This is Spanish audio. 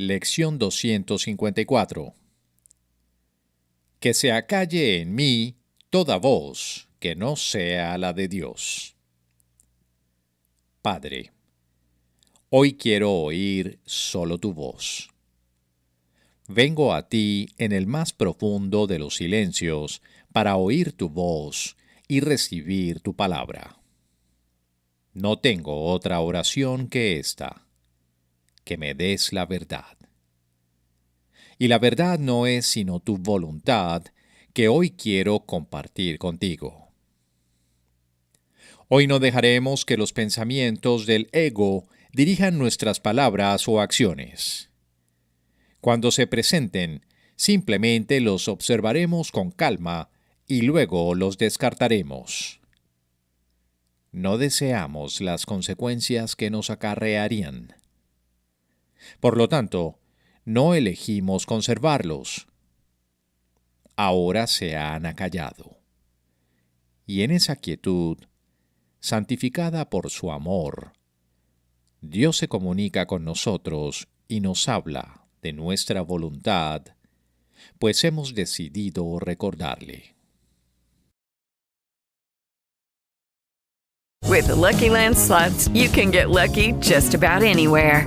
Lección 254. Que se acalle en mí toda voz que no sea la de Dios. Padre, hoy quiero oír solo tu voz. Vengo a ti en el más profundo de los silencios para oír tu voz y recibir tu palabra. No tengo otra oración que esta, que me des la verdad. Y la verdad no es sino tu voluntad que hoy quiero compartir contigo. Hoy no dejaremos que los pensamientos del ego dirijan nuestras palabras o acciones. Cuando se presenten, simplemente los observaremos con calma y luego los descartaremos. No deseamos las consecuencias que nos acarrearían. Por lo tanto, no elegimos conservarlos. Ahora se han acallado. Y en esa quietud, santificada por su amor, Dios se comunica con nosotros y nos habla de nuestra voluntad, pues hemos decidido recordarle. With the Lucky Land you can get lucky just about anywhere.